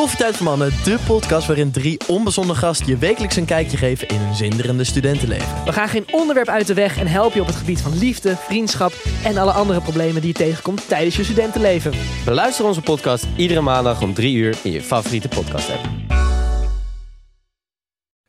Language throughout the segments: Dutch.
Koffietijd voor Mannen, de podcast waarin drie onbezonnen gasten je wekelijks een kijkje geven in hun zinderende studentenleven. We gaan geen onderwerp uit de weg en helpen je op het gebied van liefde, vriendschap en alle andere problemen die je tegenkomt tijdens je studentenleven. Beluister onze podcast iedere maandag om 3 uur in je favoriete podcast app.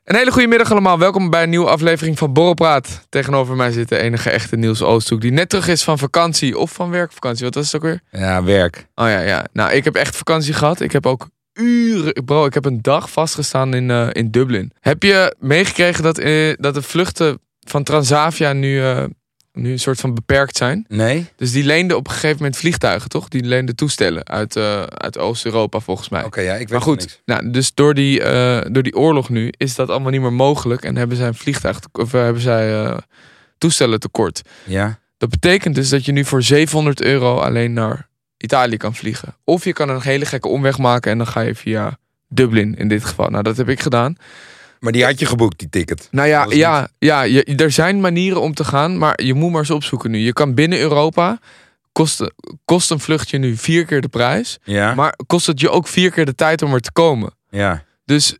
Een hele goede middag allemaal. Welkom bij een nieuwe aflevering van Borrelpraat. Tegenover mij zit de enige echte Niels Oosthoek die net terug is van vakantie of van werkvakantie. Wat was het ook weer? Ja, werk. Oh ja, ja. Nou, ik heb echt vakantie gehad. Ik heb ook uren... Bro, ik heb een dag vastgestaan in, eh, in Dublin. Heb je meegekregen dat, eh, dat de vluchten van Transavia nu, eh, nu een soort van beperkt zijn? Nee? Dus die leenden op een gegeven moment vliegtuigen, toch? Die leenden toestellen uit, uit Oost-Europa volgens mij. Oké, ja, ik weet Maar goed, niks. nou, dus door die, door die oorlog nu is dat allemaal niet meer mogelijk. En hebben zij een vliegtuig of hebben zij toestellen tekort. Ja? Dat betekent dus dat je nu voor 700 euro alleen naar Italië kan vliegen. Of je kan een hele gekke omweg maken en dan ga je via Dublin in dit geval. Nou, dat heb ik gedaan. Maar die had je geboekt, die ticket. Nou ja, ja, ja je, er zijn manieren om te gaan, maar je moet maar eens opzoeken nu. Je kan binnen Europa, kost, kost een vluchtje nu vier keer de prijs. Ja? Maar kost het je ook vier keer de tijd om er te komen. Ja. Dus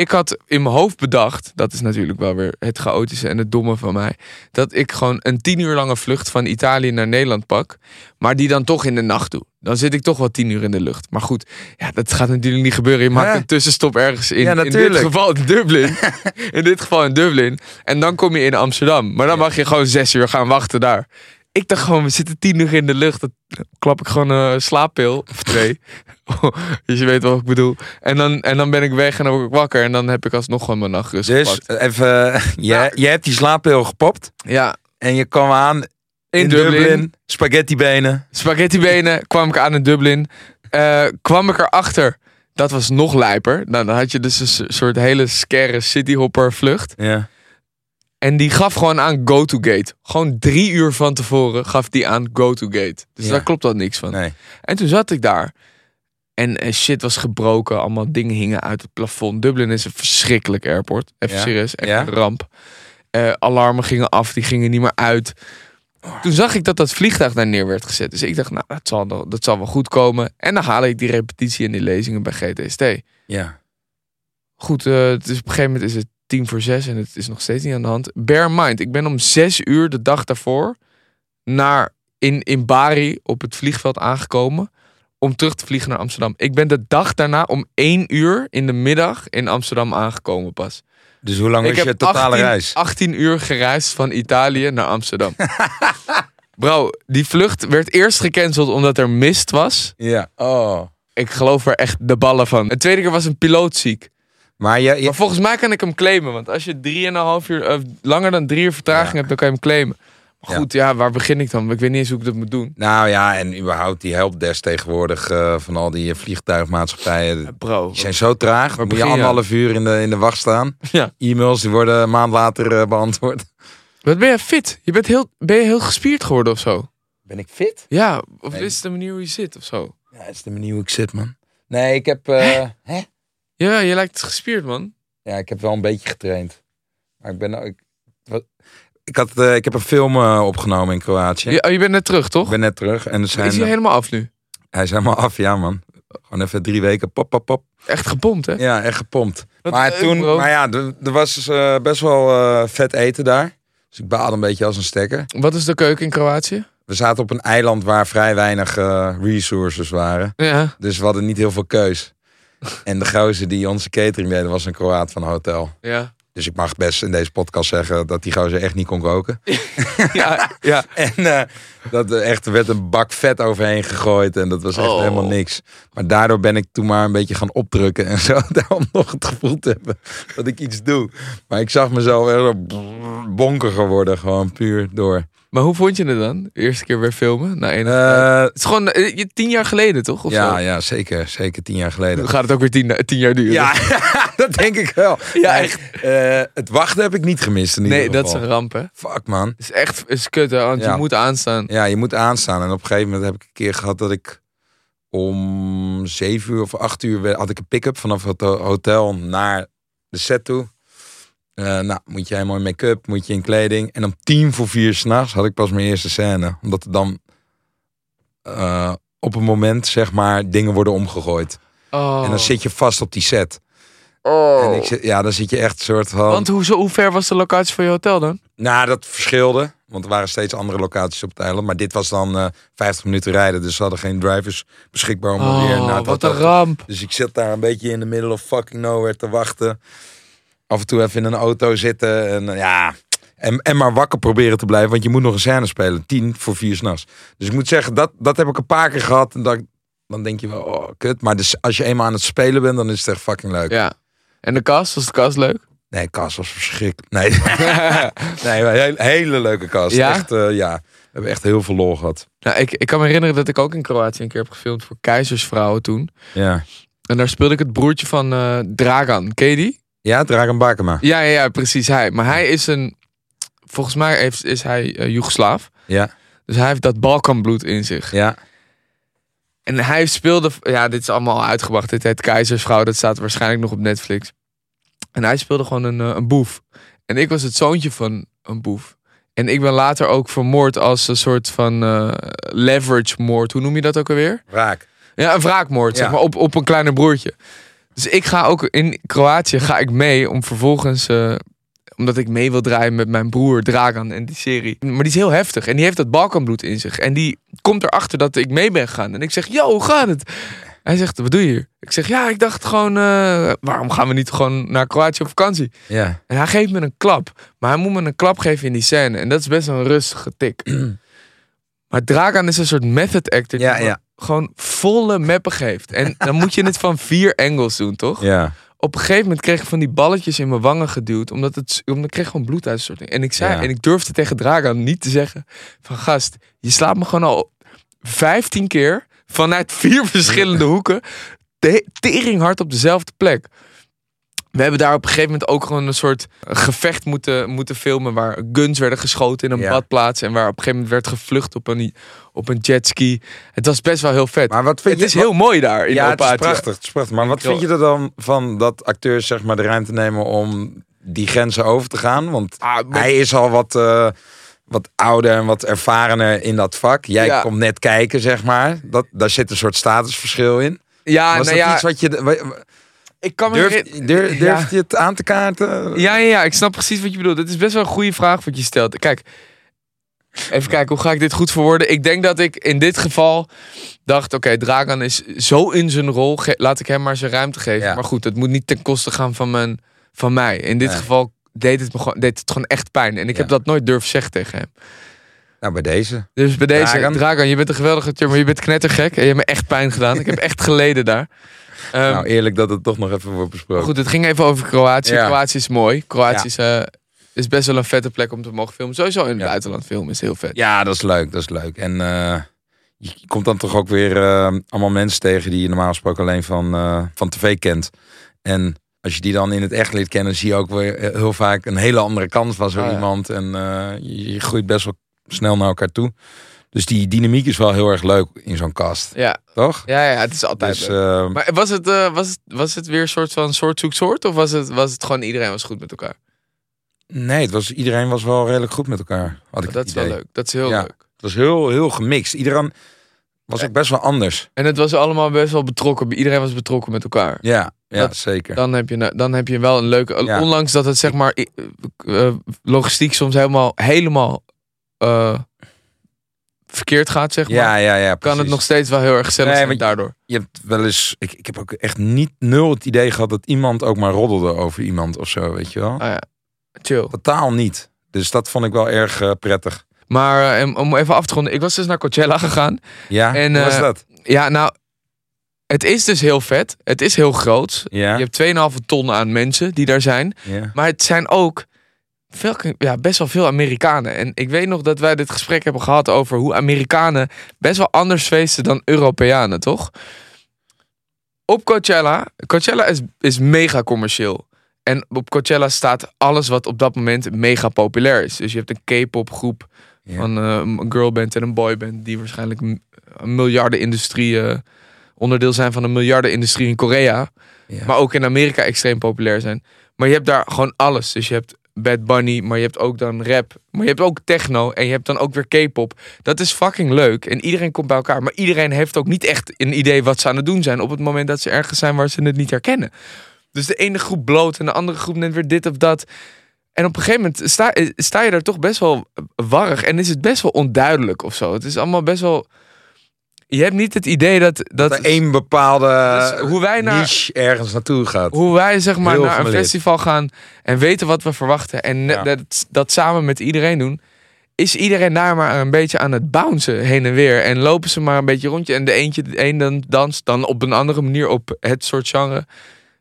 ik had in mijn hoofd bedacht, dat is natuurlijk wel weer het chaotische en het domme van mij, dat ik gewoon een tien uur lange vlucht van Italië naar Nederland pak, maar die dan toch in de nacht doe. Dan zit ik toch wel tien uur in de lucht. Maar goed, ja, dat gaat natuurlijk niet gebeuren. Je maakt een tussenstop ergens in. Ja, in dit geval in Dublin. in dit geval in Dublin. En dan kom je in Amsterdam. Maar dan mag je gewoon zes uur gaan wachten daar. Ik dacht gewoon, we zitten tien uur in de lucht. Dan klap ik gewoon een slaappil of twee. dus je weet wat ik bedoel. En dan, en dan ben ik weg en dan word ik wakker. En dan heb ik alsnog gewoon mijn nachtrust Dus gepakt. eh, even, eh, je, je hebt die slaappil gepopt Ja, en je kwam aan in, in, Dublin. Dublin. Spaghettibenen. Spaghettibenen kwam ik aan in Dublin. Eh, kwam ik erachter. Dat was nog lijper. Nou, dan had je dus een soort hele scare cityhopper vlucht. Ja. En die gaf gewoon aan go to gate. Gewoon drie uur van tevoren gaf die aan go to gate. Dus Ja. daar klopt al niks van. Nee. En toen zat ik daar. En, shit was gebroken. Allemaal dingen hingen uit het plafond. Dublin is een verschrikkelijk airport. Even Ja. serieus. Echt Ja. een ramp. Eh, alarmen gingen af. Die gingen niet meer uit. Toen zag ik dat dat vliegtuig daar neer werd gezet. Dus ik dacht, nou, dat zal, wel- dat zal wel goed komen. En dan haal ik die repetitie en die lezingen bij GTST. Ja. Goed, eh, het is op een gegeven moment is het tien voor zes en het is nog steeds niet aan de hand. Bear in mind, ik ben om zes uur de dag daarvoor naar in, in Bari op het vliegveld aangekomen om terug te vliegen naar Amsterdam. Ik ben de dag daarna om één uur in de middag in Amsterdam aangekomen pas. Dus hoe lang ik was je totale 18, reis? 18 uur gereisd van Italië naar Amsterdam. Bro, die vlucht werd eerst gecanceld omdat er mist was. Ja. Oh. Ik geloof er echt de ballen van. De tweede keer was een piloot ziek. Maar je, je- Maar volgens mij kan ik hem claimen. Want als je drieënhalf uur, langer dan drie uur vertraging Ja. hebt, dan kan je hem claimen. Ja. goed, ja, waar begin ik dan? Ik weet niet eens hoe ik dat moet doen. nou ja, en überhaupt die helpdesk tegenwoordig eh, van al die eh, vliegtuigmaatschappijen. Bro. Die zijn zo traag. Waar Dan moet je begin je anderhalf uur in de, in de wacht staan. Ja. E-mails die worden een maand later eh, beantwoord. Wat ben je fit? Je bent heel, ben je heel gespierd geworden of zo? Ben ik fit? Ja, of Nee. is het de manier hoe je zit of zo? Ja, dat is de manier hoe ik zit, man. Nee, ik heb, eh, hè? Ja, je lijkt gespierd, man. Ja, ik heb wel een beetje getraind. Maar ik ben nou- ik, ik, had, eh, ik heb een film eh, opgenomen in Kroatië. Je, oh, je bent net terug, toch? Ik ben net terug en er zijn, Is hij helemaal af nu? hij is helemaal af, ja man. Gewoon even drie weken pop, pop, pop. Echt gepompt, hè? Ja, echt gepompt. Maar toen, bro. maar ja, er, er was eh, best wel eh, vet eten daar. Dus ik baalde een beetje als een stekker. Wat is de keuken in Kroatië? We zaten op een eiland waar vrij weinig eh, resources waren. Ja. Dus we hadden niet heel veel keus. En de gozer die onze catering deed, was een Kroaat van een hotel. Ja. Dus ik mag best in deze podcast zeggen dat die gozer echt niet kon koken. Ja, ja. En eh, dat er echt er werd een bak vet overheen gegooid. En dat was echt Oh. helemaal niks. Maar daardoor ben ik toen maar een beetje gaan opdrukken en zo. Om nog het gevoel te hebben dat ik iets doe. Maar ik zag mezelf echt bonkiger worden. Gewoon puur door. Maar hoe vond je het dan? De eerste keer weer filmen? Eh, Het is gewoon eh, tien jaar geleden, toch? Of ja, zo? ja, zeker. Zeker tien jaar geleden. Dan gaat het ook weer tien, tien jaar duren. Ja, dat denk ik wel. Ja, echt. eh, het wachten heb ik niet gemist in ieder Nee, dat is geval. een ramp, hè? Fuck man. Het is echt is kut, hè? Want Ja. je moet aanstaan. Ja, je moet aanstaan. En op een gegeven moment heb ik een keer gehad dat ik om zeven uur of acht uur had ik een pick-up vanaf het ho- hotel naar de set toe. Eh, nou, moet je helemaal in make-up, moet je in kleding. En om tien voor vier s'nachts had ik pas mijn eerste scène. Omdat er dan eh, op een moment, zeg maar, dingen worden omgegooid. Oh. En dan zit je vast op die set. Oh. En ik zit, ja, dan zit je echt een soort van... Want hoe, zo, hoe ver was de locatie van je hotel dan? Nou, dat verschilde. Want er waren steeds andere locaties op het eiland. Maar dit was dan eh 50 minuten rijden. Dus ze hadden geen drivers beschikbaar om Oh, weer naar het wat hotel een te- ramp. Dus ik zit daar een beetje in de middle of fucking nowhere te wachten. Af en toe even in een auto zitten. En eh, ja... En, en maar wakker proberen te blijven. Want je moet nog een scène spelen. Tien voor vier s'nachts. Dus ik moet zeggen, dat, dat heb ik een paar keer gehad. En dat, dan denk je wel, oh, kut. Maar dus als je eenmaal aan het spelen bent, dan is het echt fucking leuk. Ja. En de kast, was de kast leuk? Nee, Kas was verschrikkelijk. Nee, nee maar hele, hele leuke kast. Ja? Echt, eh, ja. We hebben echt heel veel lol gehad. Nou, ik, ik kan me herinneren dat ik ook in Kroatië een keer heb gefilmd voor Keizersvrouwen toen. Ja. En daar speelde ik het broertje van eh, Dragan. Ken je die? Ja, Dragan Bakema. Ja, ja, ja, precies hij. Maar hij is een... Volgens mij heeft, is hij Joegoslaaf. Ja, Dus hij heeft dat Balkanbloed in zich. ja. En hij speelde... Ja, dit is allemaal al uitgebracht. Dit heet Keizersvrouw. Dat staat waarschijnlijk nog op Netflix. En hij speelde gewoon een, eh, een boef. En ik was het zoontje van een boef. En ik ben later ook vermoord als een soort van eh, leverage moord. Hoe noem je dat ook alweer? Raak. Ja, een wraakmoord, Ja. zeg maar, op, op een kleiner broertje. Dus ik ga ook in Kroatië ga ik mee om vervolgens, eh, omdat ik mee wil draaien met mijn broer Dragan en die serie. Maar die is heel heftig en die heeft dat Balkanbloed in zich. En die komt erachter dat ik mee ben gegaan. En ik zeg, yo, hoe gaat het? Hij zegt, wat doe je hier? Ik zeg, ja, ik dacht gewoon, eh, waarom gaan we niet gewoon naar Kroatië op vakantie? Ja. En hij geeft me een klap. Maar hij moet me een klap geven in die scène. En dat is best een rustige tik. maar Dragan is een soort method actor. die Ja, me ja. Gewoon volle meppen geeft. En dan moet je het van vier angles doen, toch? Ja. Op een gegeven moment kreeg ik van die balletjes in mijn wangen geduwd. Omdat, het, omdat ik kreeg gewoon bloeduitstorting. En ik zei, Ja. en ik durfde tegen Dragan niet te zeggen. Van gast, je slaat me gewoon al 15 keer. Vanuit vier verschillende hoeken. te- Tering hard op dezelfde plek. We hebben daar op een gegeven moment ook gewoon een soort gevecht moeten, moeten filmen. Waar guns werden geschoten in een Ja. badplaats. En waar op een gegeven moment werd gevlucht op een, op een jetski. Het was best wel heel vet. Maar wat vind het je... is heel mooi daar in ja, het is prachtig, het is prachtig. Maar wat vind je er dan van dat acteurs zeg maar de ruimte nemen om die grenzen over te gaan? Want Ah, maar- hij is al wat, eh, wat ouder en wat ervarener in dat vak. Jij Ja. komt net kijken, zeg maar. Dat, daar zit een soort statusverschil in. ja, Was nou dat ja, iets wat je... ik kan me Durf, durf, Ja. je het aan te kaarten? Ja, ja, ja, ik snap precies wat je bedoelt. Het is best wel een goede vraag wat je stelt. Kijk, even kijken, hoe ga ik dit goed verwoorden? Ik denk dat ik in dit geval dacht, oké, Dragan is zo in zijn rol, laat ik hem maar zijn ruimte geven. Ja. Maar goed, het moet niet ten koste gaan van, mijn, van mij. In dit Nee. geval deed het, me gewoon, deed het gewoon echt pijn. En ik heb dat nooit durven zeggen tegen hem. Nou, bij deze. Dus bij deze, Dragan. Dragan, je bent een geweldige maar je bent knettergek. En je hebt me echt pijn gedaan. ik heb echt geleden daar. Ehm, nou, eerlijk dat het toch nog even wordt besproken. goed, het ging even over Kroatië. Ja. Kroatië is mooi. Kroatië is, eh, is best wel een vette plek om te mogen filmen. Sowieso in het buitenland filmen is heel vet. Ja, dat is leuk, dat is leuk. En eh, je komt dan toch ook weer eh, allemaal mensen tegen die je normaal gesproken alleen van, van tv kent. En als je die dan in het echt leert kennen, zie je ook weer heel vaak een hele andere kant van zo Ah, ja. iemand. En je groeit best wel snel naar elkaar toe. Dus die dynamiek is wel heel erg leuk in zo'n cast, Ja, toch? ja, ja het is altijd Dus, leuk. eh, Maar was het, eh, was, het, was het weer een soort van soort zoek soort? Of was het, was het gewoon iedereen was goed met elkaar? nee, het was, iedereen was wel redelijk goed met elkaar. Had ik dat is wel leuk. Dat is heel Ja. leuk. Het was heel, heel gemixt. Iedereen was ook best wel anders. En het was allemaal best wel betrokken. Iedereen was betrokken met elkaar. Ja, ja Dat- zeker. Dan heb, je, dan heb je wel een leuke... Ja. Ondanks dat het zeg maar eh, logistiek soms helemaal, helemaal eh, verkeerd gaat, zeg maar. ja, ja, ja. kan het nog steeds wel heel erg gezellig Nee, zijn daardoor. je hebt wel eens. Ik, ik heb ook echt niet nul het idee gehad dat iemand ook maar roddelde over iemand of zo, weet je wel? Ah ja, chill. Totaal niet. Dus dat vond ik wel erg eh, prettig. Maar eh, om- even af te ronden, ik was dus naar Coachella gegaan. Ja, En, hoe was eh, dat? Ja, nou, het is dus heel vet. Het is heel groot. Ja, Je hebt 2,5 ton aan mensen die daar zijn. ja. Maar het zijn ook veel, ja, best wel veel Amerikanen. En ik weet nog dat wij dit gesprek hebben gehad over hoe Amerikanen best wel anders feesten dan Europeanen, toch? Op Coachella, Coachella is, is mega commercieel. En op Coachella staat alles wat op dat moment mega populair is. Dus je hebt een K-pop groep Ja. van eh, een girlband en een boyband die waarschijnlijk een miljardenindustrie eh, onderdeel zijn van een miljardenindustrie in Korea. Ja. Maar ook in Amerika extreem populair zijn. Maar je hebt daar gewoon alles. Dus je hebt Bad Bunny, maar je hebt ook dan rap. Maar je hebt ook techno en je hebt dan ook weer K-pop. Dat is fucking leuk. En iedereen komt bij elkaar. Maar iedereen heeft ook niet echt een idee wat ze aan het doen zijn op het moment dat ze ergens zijn waar ze het niet herkennen. Dus de ene groep bloot en de andere groep neemt weer dit of dat. En op een gegeven moment sta, sta je daar toch best wel warrig en is het best wel onduidelijk of zo. Het is allemaal best wel. Je hebt niet het idee dat. dat Dat er één bepaalde Dus hoe wij naar- niche ergens naartoe gaat. hoe wij zeg maar Heel naar een festival gaan en weten wat we verwachten en Ja. dat, dat samen met iedereen doen, is iedereen daar maar een beetje aan het bouncen heen en weer en lopen ze maar een beetje rondje en de eentje de een dan danst dan op een andere manier op het soort genre.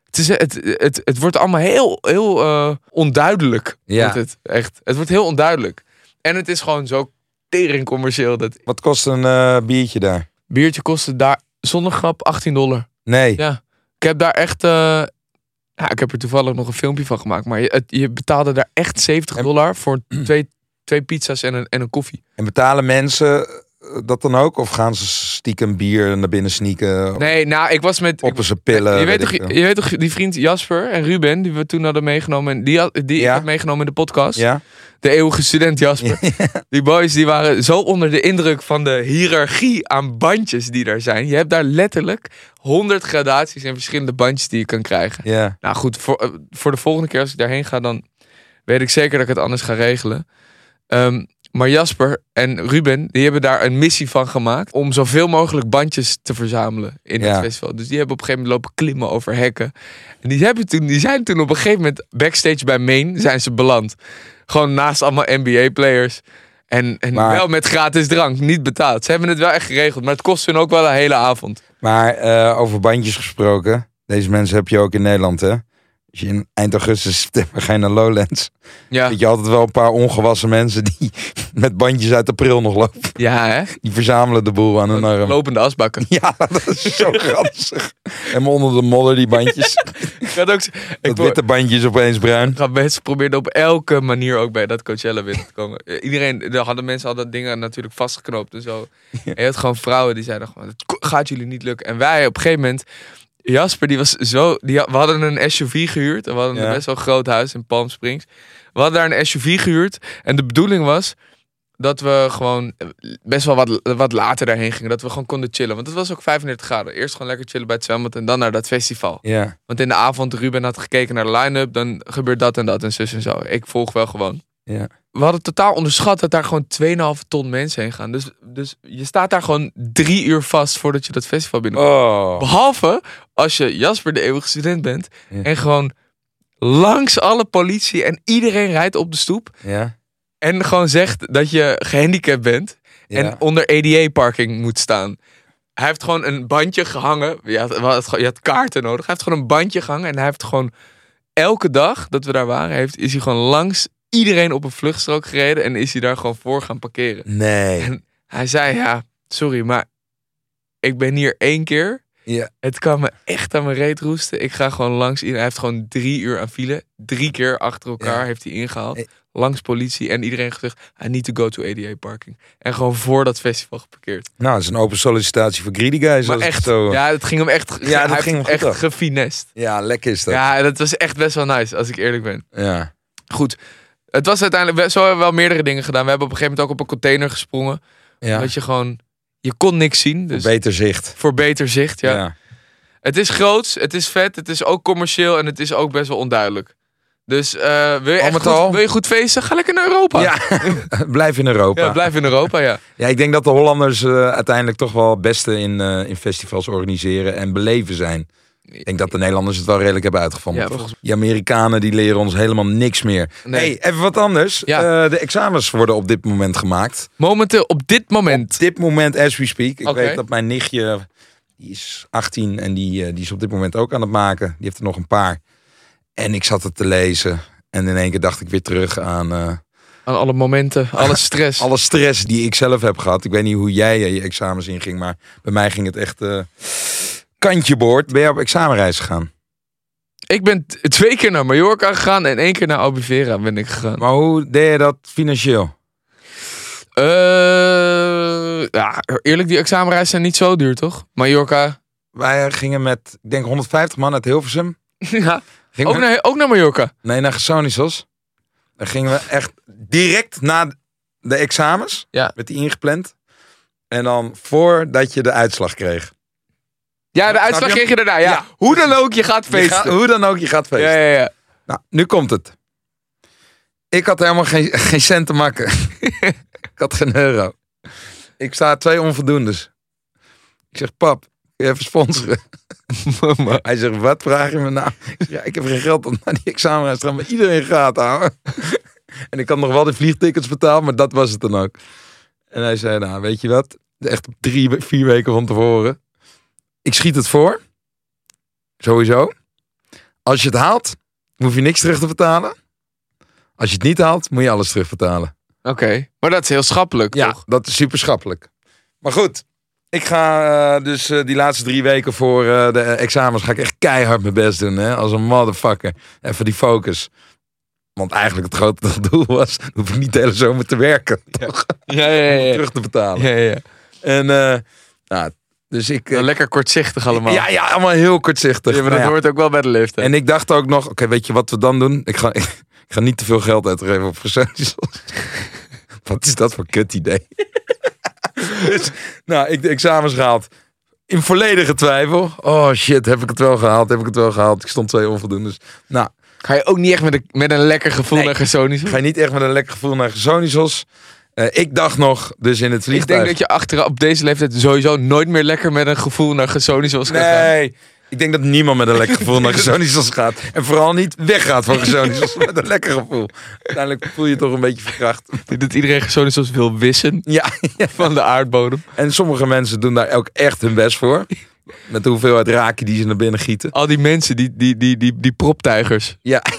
Het, is, het, het, het wordt allemaal heel, heel eh, onduidelijk. Ja. Wordt het, echt. het wordt heel onduidelijk. En het is gewoon zo tering commercieel. Dat Wat kost een eh, biertje daar? Biertje kostte daar zonder grap 18 dollar. Nee. Ja. Ik heb daar echt. eh, ja, ik heb er toevallig nog een filmpje van gemaakt. Maar je, je betaalde daar echt 70 En- dollar voor twee, twee pizza's en een, en een koffie. En betalen mensen dat dan ook? Of gaan ze stiekem bier naar binnen sneaken? Nee, nou, ik was met. Poppen ze pillen? je, weet weet toch, je weet toch, die vriend Jasper en Ruben, die we toen hadden meegenomen. en Die, had, die Ja. ik had meegenomen in de podcast. Ja? De eeuwige student Jasper. Die boys die waren zo onder de indruk van de hiërarchie aan bandjes die daar zijn. Je hebt daar letterlijk 100 gradaties en verschillende bandjes die je kan krijgen. Ja. Nou goed, voor, eh, voor de volgende keer als ik daarheen ga, dan weet ik zeker dat ik het anders ga regelen. Ehm, maar Jasper en Ruben, die hebben daar een missie van gemaakt om zoveel mogelijk bandjes te verzamelen in Ja. het festival. Dus die hebben op een gegeven moment lopen klimmen over hekken. En die, hebben toen, die zijn toen op een gegeven moment backstage bij Main zijn ze beland. Gewoon naast allemaal NBA-players. En, en Maar- wel met gratis drank, niet betaald. Ze hebben het wel echt geregeld, maar het kost hun ook wel een hele avond. Maar eh, over bandjes gesproken. Deze mensen heb je ook in Nederland, hè? Als je in eind augustus, september ga je naar Lowlands. Ja, Weet je altijd wel een paar ongewassen mensen die met bandjes uit april nog lopen. ja hè? Die verzamelen de boel aan hun arm. Lopende asbakken. Ja, dat is zo grappig. En onder de modder die bandjes. Ik had ook, ik Dat witte bandjes opeens bruin. ga mensen probeerden op elke manier ook bij dat Coachella binnen te komen. Eh, Iedereen, er hadden mensen al dat dingen natuurlijk vastgeknoopt en zo. En je had gewoon vrouwen die zeiden gewoon, gaat jullie niet lukken. En wij op een gegeven moment, Jasper die was zo, die, we hadden een SUV gehuurd. En we hadden Ja. een best wel groot huis in Palm Springs. We hadden daar een SUV gehuurd. En de bedoeling was dat we gewoon eh, best wel wat, wat later daarheen gingen. Dat we gewoon konden chillen. Want het was ook 35 graden. Eerst gewoon lekker chillen bij het zwembad en dan naar dat festival. Ja. Want in de avond, Ruben had gekeken naar de line-up, dan gebeurt dat en dat en zus en zo. Ik volg wel gewoon. Ja. We hadden totaal onderschat dat daar gewoon 2,5 ton mensen heen gaan. Dus, dus je staat daar gewoon drie uur vast voordat je dat festival binnenkomt. Oh. Behalve als je Jasper de eeuwige student bent Ja. en gewoon langs alle politie en iedereen rijdt op de stoep Ja. en gewoon zegt dat je gehandicapt bent Ja. en onder ADA-parking moet staan. Hij heeft gewoon een bandje gehangen. Je had, je had kaarten nodig. Hij heeft gewoon een bandje gehangen. En hij heeft gewoon elke dag dat we daar waren, heeft, is hij gewoon langs iedereen op een vluchtstrook gereden. En is hij daar gewoon voor gaan parkeren. Nee. En hij zei, ja, sorry, maar ik ben hier één keer. Ja. Het kan me echt aan mijn reet roesten. Ik ga gewoon langs. Hij heeft gewoon drie uur aan file. Drie keer achter elkaar Ja. heeft hij ingehaald. Eh. Langs politie en iedereen gezegd, I need to go to ADA parking. En gewoon voor dat festival geparkeerd. Nou, het is een open sollicitatie voor greedy guys. Maar echt, zo... ja, het ging hem echt, Ja, dat ging hem echt af. gefinest. Ja, lekker is dat. Ja, dat was echt best wel nice, als ik eerlijk ben. Ja. Goed, het was uiteindelijk, we- zo hebben we wel meerdere dingen gedaan. We hebben op een gegeven moment ook op een container gesprongen. ja. Dat je gewoon, je kon niks zien. Dus Beter zicht. voor beter zicht, ja. Ja. Het is groots, het is vet, het is ook commercieel en het is ook best wel onduidelijk. Dus eh, wil, je goed, al- wil je goed feesten? Ga lekker naar Europa. Ja. Blijf in Europa. Ja, blijf in Europa, ja. Ja, ik denk dat de Hollanders eh, uiteindelijk toch wel het beste in, eh, in festivals organiseren en beleven zijn. Ik denk dat de Nederlanders het wel redelijk hebben uitgevonden. Ja, volgens- Die Amerikanen die leren ons helemaal niks meer. Nee. Hey, even wat anders. Ja. Eh, de examens worden op dit moment gemaakt. Momenteel, op dit moment. Op dit moment, as we speak. Ik weet dat mijn nichtje, die is 18 en die, eh, die is op dit moment ook aan het maken. Die heeft er nog een paar. En ik zat het te lezen. En in één keer dacht ik weer terug aan eh, Aan alle momenten, alle stress. alle stress die ik zelf heb gehad. Ik weet niet hoe jij je examens inging, maar bij mij ging het echt kantje boord. Ben je op examenreis gegaan? Ik ben twee keer naar Mallorca gegaan en één keer naar Albufeira ben ik gegaan. Maar hoe deed je dat financieel? Eh, ja, eerlijk, die examenreizen zijn niet zo duur, toch? Mallorca. Wij gingen met, ik denk 150 man uit Hilversum. ja, ook naar, ook naar Mallorca. Nee, naar Gersonisos. Dan gingen we echt direct na de examens. Ja. Met die ingepland. En dan voordat je de uitslag kreeg. Ja, de uitslag kreeg je daarna. Ja. Ja. Hoe dan ook, je gaat Je feesten. gaat- hoe dan ook, je gaat feesten. ja, ja, ja. Nou, nu komt het. Ik had helemaal geen, geen cent te makken. ik had geen euro. Ik sta twee onvoldoendes. Ik zeg, pap, kun je even sponsoren? Mama. Hij zegt, wat vraag je me nou? Ik zeg, ja, ik heb geen geld om naar die examen te gaan, maar iedereen gaat houden. en ik had nog wel de vliegtickets betaald, maar dat was het dan ook. En hij zei, nou, weet je wat? Echt drie, vier weken van tevoren. Ik schiet het voor. Sowieso. Als je het haalt, hoef je niks terug te betalen. Als je het niet haalt, moet je alles terugbetalen. Oké. Maar dat is heel schappelijk, Ja, toch? dat is super schappelijk. Maar goed, ik ga eh, dus eh, die laatste drie weken voor eh, de examens ga ik echt keihard mijn best doen. Hè? Als een motherfucker. Even die focus. Want eigenlijk het grote doel was, hoef ik niet de hele zomer te werken. Toch? Ja, ja, ja. Terug te betalen. ja, ja. En nou, dus ik... eh, Nou, lekker kortzichtig allemaal. ja, ja, allemaal heel kortzichtig. Ja, maar dat Nou ja. hoort ook wel bij de leeftijd. En ik dacht ook nog, oké, weet je wat we dan doen? Ik ga, ik ga niet te veel geld uitgeven op gezondheid. wat is dat voor kut idee? dus, nou, ik de examens gehaald. In volledige twijfel. Oh shit, heb ik het wel gehaald? Heb ik het wel gehaald? Ik stond twee onvoldoendes. Nou, Ga je ook niet echt met een, met een lekker gevoel Nee. naar Gersonisch? ga je niet echt met een lekker gevoel naar Gersonisos. Eh ik dacht nog, dus in het Ik vliegtuig. denk dat je achteraf op deze leeftijd sowieso nooit meer lekker met een gevoel naar Gersonisch was gegaan. Nee, ik denk dat niemand met een lekker gevoel naar Gersonisos gaat. En vooral niet weggaat van Gersonisos met een lekker gevoel. Uiteindelijk voel je je toch een beetje verkracht. Ik dat iedereen Gersonisch wil wissen Ja, van de aardbodem. En sommige mensen doen daar ook echt hun best voor. Met de hoeveelheid raken die ze naar binnen gieten. Al die mensen, die, die, die, die, die proptuigers. Ja,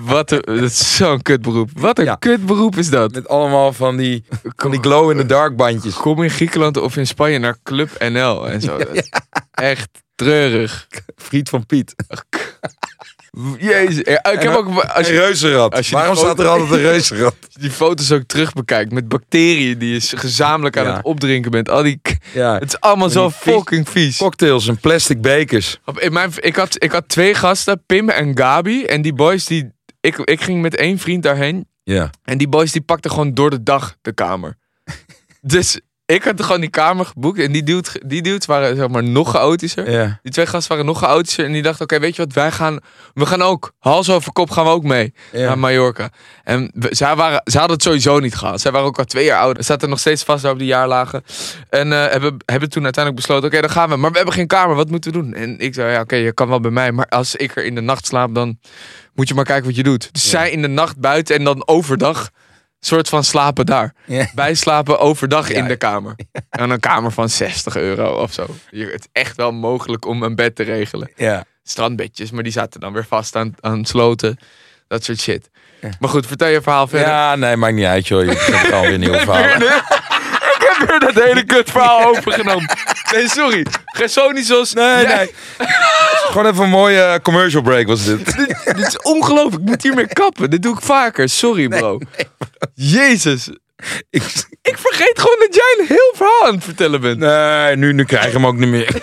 Wat een, dat is zo'n kutberoep. Wat een Ja. kutberoep is dat. met allemaal van die, van die glow-in-the-dark bandjes. Kom in Griekenland of in Spanje naar Club NL en zo. Dat is Echt treurig. Friet van Piet. Jezus. Ja, ik heb ook, als Een reuzenrad. als je Waarom staat er altijd een reuzenrad? die foto's ook terug bekijkt met bacteriën die je gezamenlijk aan Ja. het opdrinken bent. Al die, Ja, het is allemaal zo fucking vies. cocktails en plastic bekers. Op- In mijn, ik, had, ik had twee gasten, Pim en Gabi. En die boys, die, ik, ik ging met één vriend daarheen. Ja. En die boys die pakten gewoon door de dag de kamer. dus ik had gewoon die kamer geboekt. En die dudes, die dudes waren zeg maar nog chaotischer. Ja. Die twee gasten waren nog chaotischer. En die dachten, oké, weet je wat, wij gaan... We gaan ook, hals over kop gaan we ook mee Ja. naar Mallorca. En we, zij, waren, zij hadden het sowieso niet gehad. Zij waren ook al twee jaar ouder. Ze zaten nog steeds vast op die jaarlagen. En eh, hebben, hebben toen uiteindelijk besloten, oké, dan gaan we. Maar we hebben geen kamer, wat moeten we doen? En ik zei, ja, oké, je kan wel bij mij. Maar als ik er in de nacht slaap, dan moet je maar kijken wat je doet. Dus zij in de nacht buiten en dan overdag... soort van slapen daar. Ja. Wij slapen overdag Ja. in de kamer. En een kamer van 60 euro of zo. Je, het is echt wel mogelijk om een bed te regelen. Ja. Strandbedjes, maar die zaten dan weer vast aan, aan sloten. Dat soort shit. Maar goed, vertel je verhaal verder. Ja, nee, maakt niet uit, joh. Je hebt alweer een nieuw verhaal. Ik heb weer dat hele kut verhaal overgenomen. Nee, sorry. Gersonisos. Nee, nee. Gewoon even een mooie eh, commercial break was dit. Dit, dit is ongelooflijk. Ik moet hiermee kappen. Dit doe ik vaker. Sorry, bro. Jezus. Ik, Ik vergeet gewoon dat jij een heel verhaal aan het vertellen bent. nee, nu, nu krijg je hem ook niet meer.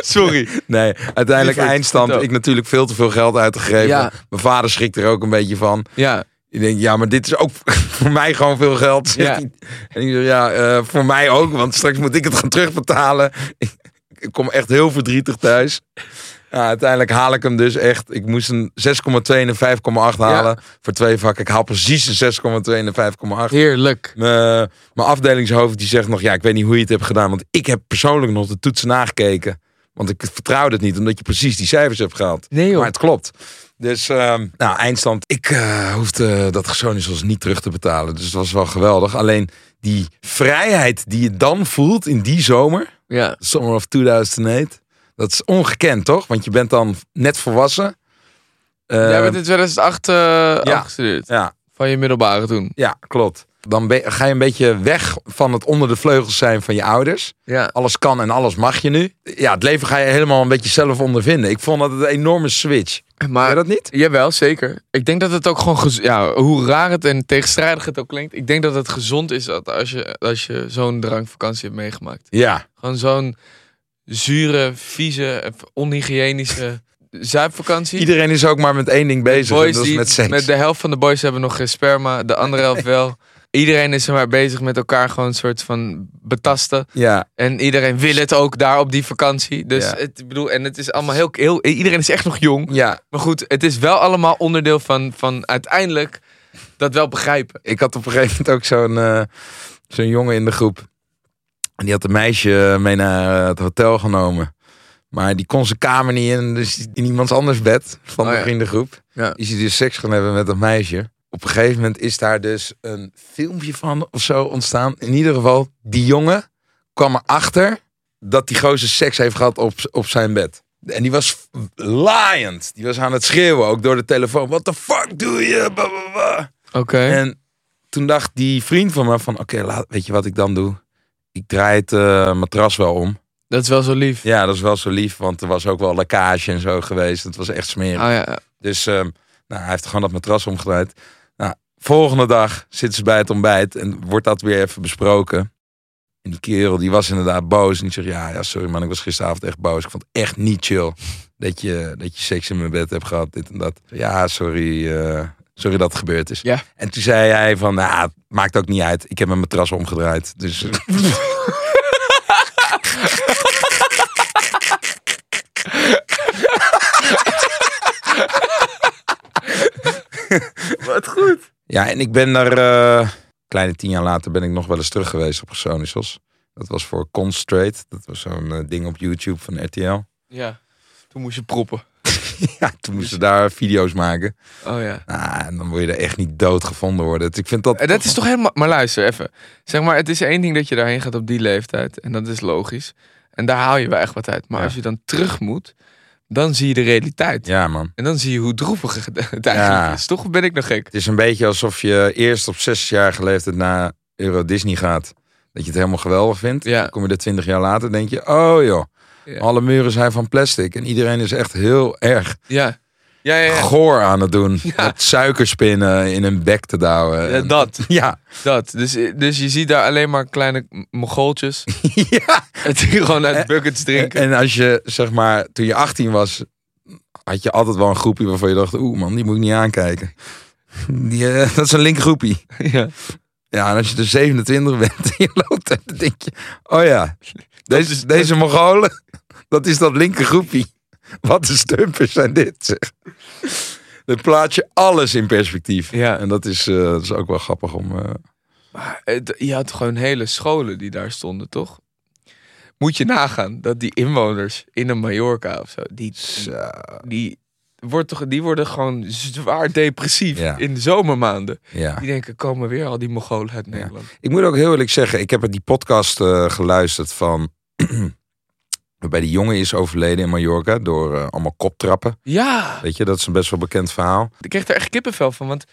Sorry. Nee, uiteindelijk eindstand. Ik natuurlijk veel te veel geld uitgegeven. Ja. Mijn vader schrikt er ook een beetje van. Ja. Ik denk, ja, maar dit is ook voor mij gewoon veel geld. zegt Ja. hij. En ik zeg, ja, eh, voor mij ook, want straks moet ik het gaan terugbetalen. Ik, ik kom echt heel verdrietig thuis. Ja, uiteindelijk haal ik hem dus echt. Ik moest een 6,2 en een 5,8 halen voor twee vakken. Ik haal precies een 6,2 en een 5,8. Heerlijk. Mijn, mijn afdelingshoofd die zegt nog, ja, ik weet niet hoe je het hebt gedaan. Want ik heb persoonlijk nog de toetsen nagekeken. Want ik vertrouwde het niet, omdat je precies die cijfers hebt gehaald. Nee, joh. Maar het klopt. Dus, ehm, nou, eindstand. Ik eh, hoefde dat Gersonisos niet terug te betalen. Dus het was wel geweldig. Alleen die vrijheid die je dan voelt in die zomer, Ja. Summer of 2008, dat is ongekend, toch? Want je bent dan net volwassen. Jij Ehm, bent in 2008 eh afgestudeerd. ja, Van je middelbare toen. ja, klopt. Dan ben- ga je een beetje weg van het onder de vleugels zijn van je ouders. Ja. Alles kan en alles mag je nu. Ja, het leven ga je helemaal een beetje zelf ondervinden. Ik vond dat een enorme switch. Maar je dat niet? Jawel, zeker. Ik denk dat het ook gewoon, ja, hoe raar het en tegenstrijdig het ook klinkt. Ik denk dat het gezond is dat als je, als je zo'n drankvakantie hebt meegemaakt. Ja. Gewoon zo'n zure, vieze, onhygiënische zuipvakantie. Iedereen is ook maar met één ding bezig. en boys dat is die, met seks. de helft van de boys hebben nog geen sperma, de andere helft wel. Iedereen is er maar bezig met elkaar gewoon een soort van betasten. Ja, En iedereen wil het ook daar op die vakantie. Dus Ja. het, ik bedoel, en het is allemaal heel, heel. Iedereen is echt nog jong. ja. Maar goed, het is wel allemaal onderdeel van, van uiteindelijk dat wel begrijpen. Ik had op een gegeven moment ook zo'n eh, zo'n jongen in de groep. En die had een meisje mee naar eh, het hotel genomen. Maar die kon zijn kamer niet in. Dus in iemands anders bed van Oh de vriendengroep. Ja. Is hij dus seks gaan hebben met dat meisje. Op een gegeven moment is daar dus een filmpje van of zo ontstaan. In ieder geval, die jongen kwam erachter dat die gozer seks heeft gehad op, op zijn bed. En die was laaiend. Die was aan het schreeuwen, ook door de telefoon. What the fuck doe je? Oké. En toen dacht die vriend van me van... Oké, weet je wat ik dan doe? Ik draai het eh, matras wel om. Dat is wel zo lief. Ja, dat is wel zo lief. Want er was ook wel lekkage en zo geweest. Het was echt smerig. Oh ja. Dus ehm, nou, hij heeft gewoon dat matras omgedraaid. Nou, volgende dag zitten ze bij het ontbijt. En wordt dat weer even besproken. En die kerel die was inderdaad boos. En die zegt, ja, ja, sorry man, ik was gisteravond echt boos. Ik vond het echt niet chill dat je, dat je seks in mijn bed hebt gehad. Dit en dat. Ja, sorry, eh, sorry dat het gebeurd is. Ja. En toen zei hij van, nou, het maakt ook niet uit. Ik heb mijn matras omgedraaid. Dus Wat goed. Ja, en ik ben daar, eh, kleine tien jaar later ben ik nog wel eens terug geweest op Gersonisos. Dat was voor Constraight. Dat was zo'n eh, ding op YouTube van RTL. Ja. Toen moest je proppen. Ja, toen moesten ze daar video's maken. Oh ja. Nou, en dan wil je er echt niet dood gevonden worden. Dus ik vind dat... En dat is toch helemaal. Maar luister even. Zeg maar, het is één ding dat je daarheen gaat op die leeftijd. En dat is logisch. En daar haal je wel echt wat uit. Maar Ja. als je dan terug moet, dan zie je de realiteit. Ja, man. En dan zie je hoe droevig het eigenlijk Ja. is. Toch ben ik nog gek? Het is een beetje alsof je eerst op zesjarige leeftijd naar Euro Disney gaat. Dat je het helemaal geweldig vindt. Ja. Dan kom je er twintig jaar later denk je... Oh joh, Ja. alle muren zijn van plastic. En iedereen is echt heel erg Ja. Ja, ja, ja. goor aan het doen. Met suikerspinnen in een bek te douwen. En- dat. Ja. Dat. Dus, dus je ziet daar alleen maar kleine m- mongooltjes. ja. Het die gewoon uit buckets drinken. En als je, zeg maar, toen je 18 was, had je altijd wel een groepje waarvan je dacht, oeh man, die moet ik niet aankijken. Die, eh, dat is een link groepie. ja. Ja, en als je er 27 bent en je loopt en dan denk je, oh ja, deze, deze Mongolen, dat is dat linker groepie. Wat een stumpers zijn dit, zeg. Dan plaats je alles in perspectief. Ja. En dat is, eh, dat is ook wel grappig om... eh, Maar het- je had gewoon hele scholen die daar stonden, toch? Moet je nagaan dat die inwoners in een Mallorca of zo, die, zo. die, wordt toch, die worden gewoon zwaar depressief Ja. in de zomermaanden. Ja. Die denken, komen weer al die Mongolen uit Nederland. Ik moet ook heel eerlijk zeggen, ik heb die podcast eh, geluisterd van... waarbij die jongen is overleden in Mallorca door eh, allemaal koptrappen. Ja, Weet je, dat is een best wel bekend verhaal. ik kreeg er echt kippenvel van, want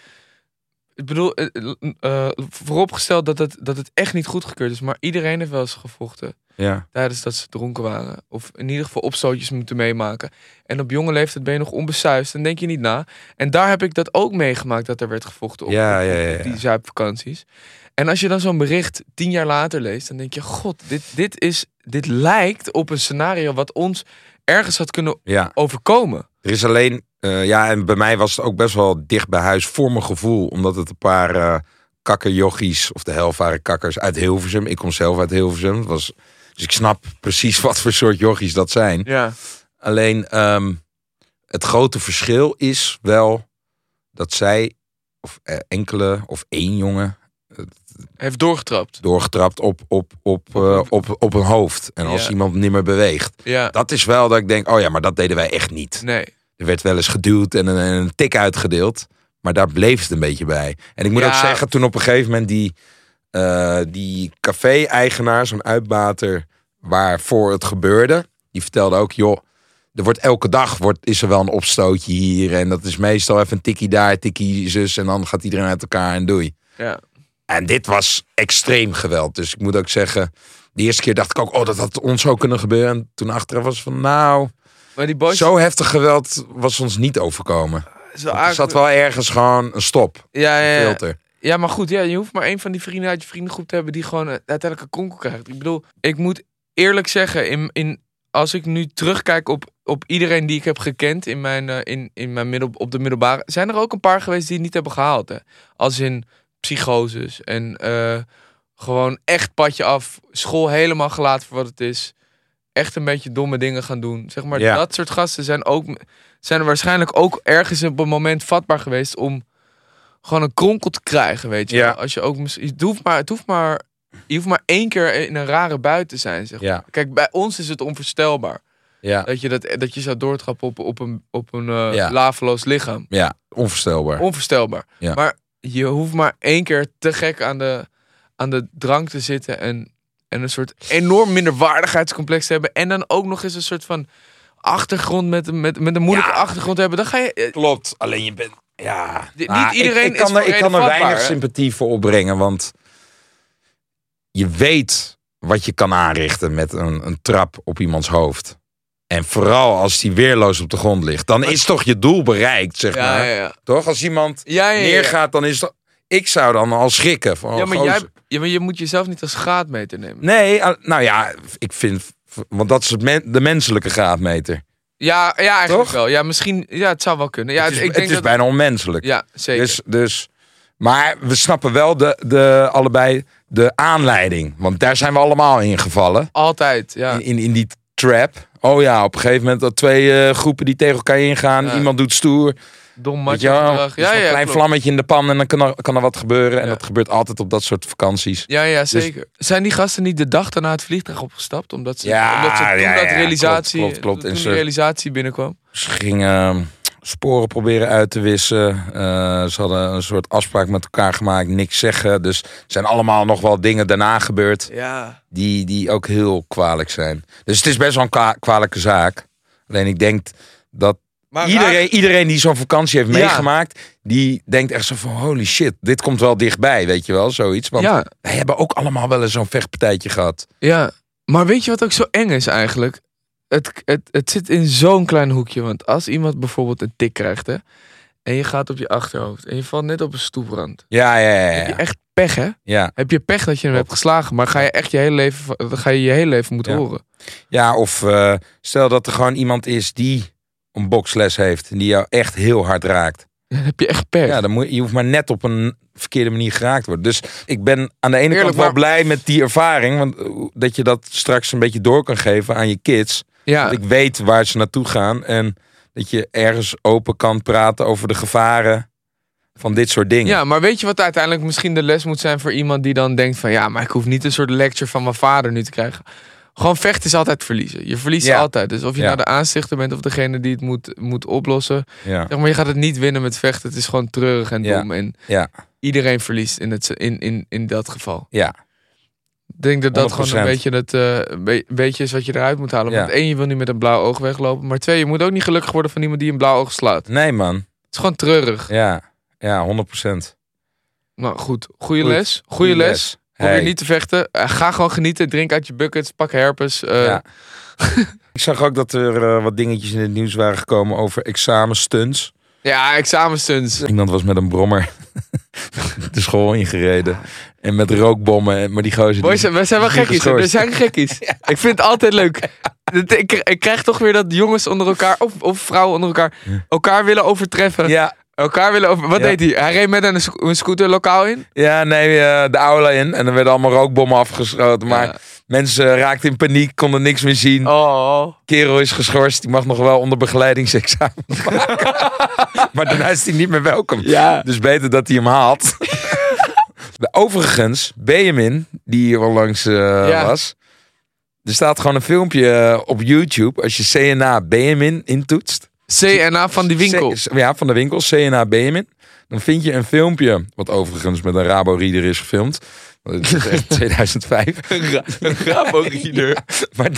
ik bedoel, eh, eh, vooropgesteld dat het, dat het echt niet goedgekeurd is, maar iedereen heeft wel eens gevochten Ja, tijdens dat ze dronken waren. Of in ieder geval opstootjes moeten meemaken. En op jonge leeftijd ben je nog onbesuisd. Dan denk je niet na. En daar heb ik dat ook meegemaakt dat er werd gevochten op, Ja, op- ja, ja, op ja. die zuipvakanties. En als je dan zo'n bericht tien jaar later leest, dan denk je: God, dit, dit, is, dit lijkt op een scenario wat ons ergens had kunnen ja. overkomen. Er is alleen... eh, ja, en bij mij was het ook best wel dicht bij huis voor mijn gevoel. Omdat het een paar eh kakkerjochies, of de helvare kakkers uit Hilversum. Ik kom zelf uit Hilversum. Het was, dus ik snap precies wat voor soort jochies dat zijn. Ja, Alleen ehm, het grote verschil is wel dat zij, of eh, enkele, of één jongen, heeft doorgetrapt. doorgetrapt op, op, op, eh, op, op een hoofd. En als Ja. iemand niet meer beweegt. Ja, Dat is wel dat ik denk, oh ja, maar dat deden wij echt niet. nee. Er werd wel eens geduwd en een, en een tik uitgedeeld. Maar daar bleef het een beetje bij. En ik moet Ja. ook zeggen, toen op een gegeven moment die, eh, die café-eigenaar, zo'n uitbater waarvoor het gebeurde, die vertelde ook, joh, er wordt elke dag wordt, is er wel een opstootje hier. En dat is meestal even een tikkie daar, tikkie zus. En dan gaat iedereen uit elkaar en doei. Ja. En dit was extreem geweld. Dus ik moet ook zeggen, de eerste keer dacht ik ook, oh, dat had ons ook kunnen gebeuren. En toen achteraf was het van, nou, Maar die boys. zo heftig geweld was ons niet overkomen. wel Er zat wel ergens gewoon een stop, ja, ja, ja. filter. Ja, maar goed, ja, je hoeft maar één van die vrienden uit je vriendengroep te hebben die gewoon eh, uiteindelijk een konkel krijgt. Ik bedoel, ik moet eerlijk zeggen, in, in als ik nu terugkijk op, op iedereen die ik heb gekend in mijn, eh, in, in mijn middel, op de middelbare, zijn er ook een paar geweest die het niet hebben gehaald. Hè? Als in psychoses en eh, gewoon echt padje af, school helemaal gelaten voor wat het is. Echt een beetje domme dingen gaan doen. Zeg maar, Ja. dat soort gasten zijn, ook, zijn er waarschijnlijk ook ergens op een moment vatbaar geweest om gewoon een kronkel te krijgen, weet je. Ja. wel. Als je ook, het hoeft maar, het hoeft maar, je hoeft maar één keer in een rare bui te zijn, zeg maar. Ja, Kijk, bij ons is het onvoorstelbaar. ja, Dat je, dat, dat je zou doortrappen op, op een, op een Ja. laveloos lichaam. ja, onvoorstelbaar. Onvoorstelbaar. Ja. Maar je hoeft maar één keer te gek aan de, aan de drank te zitten. En, en een soort enorm minderwaardigheidscomplex te hebben. En dan ook nog eens een soort van achtergrond met, een- met, met een moeilijke Ja. achtergrond te hebben. Dan ga je... eh, Klopt, alleen je bent... Ja, Niet Nou, iedereen ik, ik is kan er, ik kan er weinig hè? sympathie voor opbrengen, want je weet wat je kan aanrichten met een, een trap op iemands hoofd. En vooral als die weerloos op de grond ligt, dan is toch je doel bereikt, zeg Ja, maar. ja, ja. Toch? Als iemand neergaat, dan is dat... Ik zou dan al schrikken. Van, Ja, maar, jij, ja, maar je moet jezelf niet als graadmeter nemen. Nee, nou ja, ik vind... Want dat is het men- de menselijke graadmeter. Ja, ja eigenlijk Toch? wel. Ja, misschien... Ja, het zou wel kunnen. Ja, het is, ik het denk is dat... bijna onmenselijk. Ja, zeker. Dus, dus, maar we snappen wel de, de, allebei de aanleiding. Want daar zijn we allemaal in gevallen. Altijd, ja. In, in, in die trap. Oh ja, op een gegeven moment dat twee eh, groepen die tegen elkaar ingaan. Ja. Iemand doet stoer. Dom Weet je macho wel, gedrag. er is Ja, een ja, klein klopt. vlammetje in de pan en dan kan er, kan er wat gebeuren. En Ja. dat gebeurt altijd op dat soort vakanties. Ja, ja, zeker. Zijn die gasten niet de dag daarna het vliegtuig opgestapt? Omdat ze, Ja, omdat ze toen ja, dat ja, realisatie, klopt, klopt, klopt. Toen ze- realisatie binnenkwam. Ze gingen ehm, sporen proberen uit te wissen. Eh, ze hadden een soort afspraak met elkaar gemaakt. Niks zeggen. Dus er zijn allemaal nog wel dingen daarna gebeurd. Ja. die, die ook heel kwalijk zijn. Dus het is best wel een kwa- kwalijke zaak. Alleen ik denk dat Maar iedereen, iedereen die zo'n vakantie heeft Ja. meegemaakt, die denkt echt zo van holy shit, dit komt wel dichtbij, weet je wel, zoiets. Want Ja, wij hebben ook allemaal wel eens zo'n vechtpartijtje gehad. ja. Maar weet je wat ook zo eng is eigenlijk? Het, het, het zit in zo'n klein hoekje. Want als iemand bijvoorbeeld een tik krijgt, hè. En je gaat op je achterhoofd. En je valt net op een stoeprand. Ja, ja, ja. Heb je Ja, echt pech, hè? ja. Heb je pech dat je hem hebt geslagen. Maar ga je echt je hele leven, ga je je hele leven moeten Ja. horen. ja of eh, stel dat er gewoon iemand is die een boksles heeft die jou echt heel hard raakt. Dan heb je echt pech. Ja, dan moet, je hoeft maar net op een verkeerde manier geraakt worden. Dus ik ben aan de ene Eerlijk, kant wel maar- blij met die ervaring. Want eh, dat je dat straks een beetje door kan geven aan je kids. ja. Dat ik weet waar ze naartoe gaan. En dat je ergens open kan praten over de gevaren van dit soort dingen. Ja, maar weet je wat uiteindelijk misschien de les moet zijn voor iemand die dan denkt van ja, maar ik hoef niet een soort lecture van mijn vader nu te krijgen. Gewoon vechten is altijd verliezen. Je verliest Ja. altijd. Dus of je Ja. nou de aanstichter bent of degene die het moet, moet oplossen. Ja. Zeg maar, je gaat het niet winnen met vechten. Het is gewoon treurig en dom. En Ja. iedereen verliest in, het, in, in, in dat geval. Ja. Ik denk dat dat gewoon een 100%. beetje, het, be- beetje is wat je eruit moet halen. Want één, je wil niet met een blauw oog weglopen. Maar twee, je moet ook niet gelukkig worden van iemand die een blauw oog slaat. Het Nee, man. is gewoon treurig. Ja. Ja, 100 procent. Nou goed, goede Goed. les. Goede les. Probeer Hey. niet te vechten. Eh, ga gewoon genieten. Drink uit je buckets. Pak herpes. eh, Ja. Ik zag ook dat er eh, wat dingetjes in het nieuws waren gekomen over examenstunts. ja, examenstunts. Iemand was met een brommer de school ingereden. En met rookbommen. En- Maar die gozer... Boys, die, we zijn wel gekkies. geschorst. zijn gekkies. Ik vind het altijd leuk. Ik, ik krijg toch weer dat jongens onder elkaar, of, of vrouwen onder elkaar, elkaar willen overtreffen. ja, Elkaar willen over... Wat Ja. deed hij? Hij reed met een, sco- een scooter lokaal in. ja, nee, eh, de aula in. En er werden allemaal rookbommen afgeschoten. Maar Ja. mensen raakten in paniek, konden niks meer zien. Oh. Kerel is geschorst. Die mag nog wel onder begeleidingsexamen maken. maar daarna is hij niet meer welkom. Ja. Dus beter dat hij hem haalt. Overigens, Benjamin, die hier onlangs eh Ja. was. Er staat gewoon een filmpje eh, op YouTube. Als je CNA Benjamin intoetst. CNA van die winkel. C- ja, van de winkel. CNA Benjamin. Dan vind je een filmpje. Wat overigens met een Rabo-reader is gefilmd. Het is echt 2005. Rabo-reader. Maar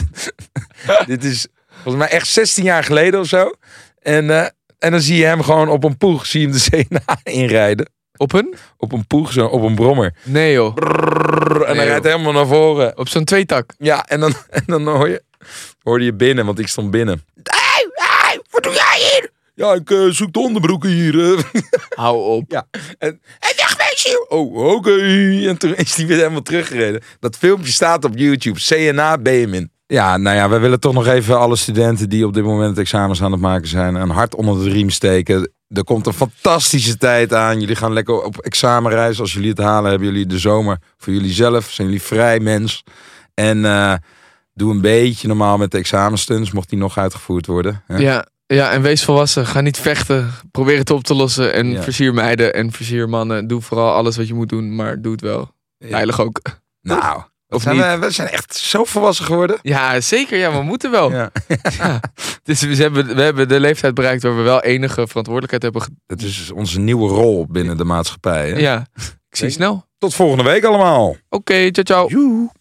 dit is volgens mij echt 16 jaar geleden of zo. En, eh, en dan zie je hem gewoon op een poeg. Zie je hem de CNA inrijden. Op een? Op een poeg, zo, op een brommer. Nee joh. Brrr, en Nee, hij rijdt helemaal naar voren. Op zo'n tweetak. Ja, en dan, en dan hoor je, hoorde je binnen, want ik stond binnen. Hey, wat doe jij hier? Ja, ik eh, zoek de onderbroeken hier. eh. Hou op. ja, en, en hier. Oh, oké. En toen is hij weer helemaal teruggereden. Dat filmpje staat op YouTube. CNA Benjamin. Ja, nou ja, we willen toch nog even alle studenten die op dit moment examens aan het maken zijn, een hart onder de riem steken. Er komt een fantastische tijd aan. Jullie gaan lekker op examenreis. Als jullie het halen, hebben jullie de zomer voor jullie zelf. Zijn jullie vrij mens. En eh, doe een beetje normaal met de examenstunts, mocht die nog uitgevoerd worden. hè? Ja, ja, en wees volwassen. Ga niet vechten. Probeer het op te lossen. En Ja. versier meiden en versier mannen. Doe vooral alles wat je moet doen, maar doe het wel. Veilig ook. Nou, Of zijn niet? we, we zijn echt zo volwassen geworden. Ja, zeker. Ja, we moeten wel. Ja. Ja. Dus we hebben, we hebben de leeftijd bereikt waar we wel enige verantwoordelijkheid hebben. Het is onze nieuwe rol binnen de maatschappij. Hè? Ja. Ik zie je snel. Tot volgende week allemaal. Oké, ciao ciao. Joe.